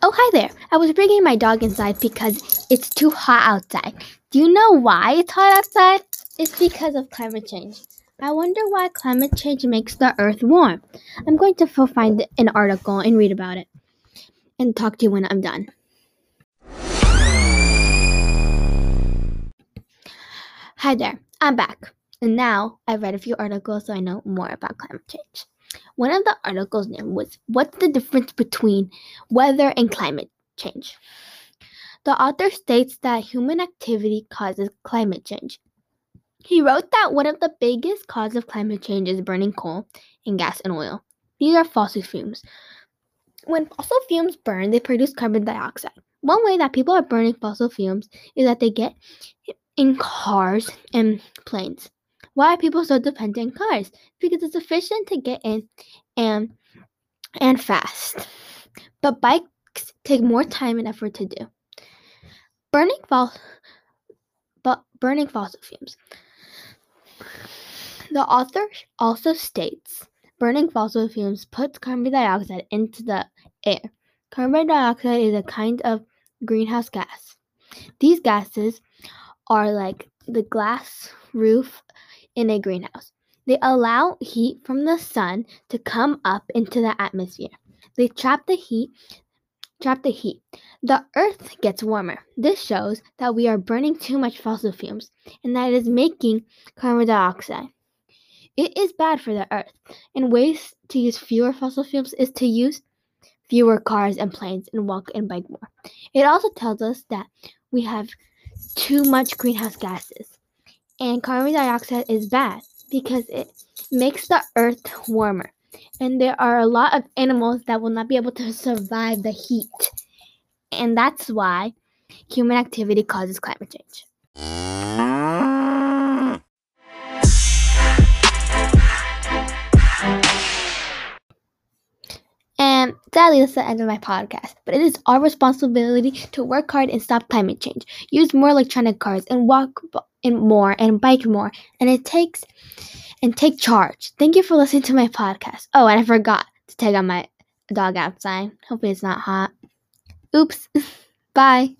Oh, hi there. I was bringing my dog inside because it's too hot outside. Do you know why it's hot outside? It's because of climate change. I wonder why climate change makes the earth warm. I'm going to find an article and read about it and talk to you when I'm done. Hi there, I'm back. And now I've read a few articles so I know more about climate change. One of the articles' name was What's the Difference Between Weather and Climate Change? The author states that human activity causes climate change. He wrote that one of the biggest causes of climate change is burning coal and gas and oil. These are fossil fuels. When fossil fuels burn, they produce carbon dioxide. One way that people are burning fossil fuels is that they get in cars and planes. Why are people so dependent on cars? Because it's efficient to get in and and fast. But bikes take more time and effort to do. Burning fossil but burning fossil fuels. The author also states burning fossil fuels puts carbon dioxide into the air. Carbon dioxide is a kind of greenhouse gas. These gases are like the glass roof in a greenhouse. They allow heat from the sun to come up into the atmosphere. They trap the heat trap the heat. The earth gets warmer. This shows that we are burning too much fossil fuels and that it is making carbon dioxide. It is bad for the earth, and ways to use fewer fossil fuels is to use fewer cars and planes and walk and bike more. It also tells us that we have too much greenhouse gases. And carbon dioxide is bad because it makes the earth warmer. And there are a lot of animals that will not be able to survive the heat. And that's why human activity causes climate change. And sadly, that's the end of my podcast. But it is our responsibility to work hard and stop climate change. Use more electronic cars and walk and more and bike more and it takes and take charge. Thank you for listening to my podcast. Oh, and I forgot to take out my dog outside. Hopefully it's not hot. Oops. Bye.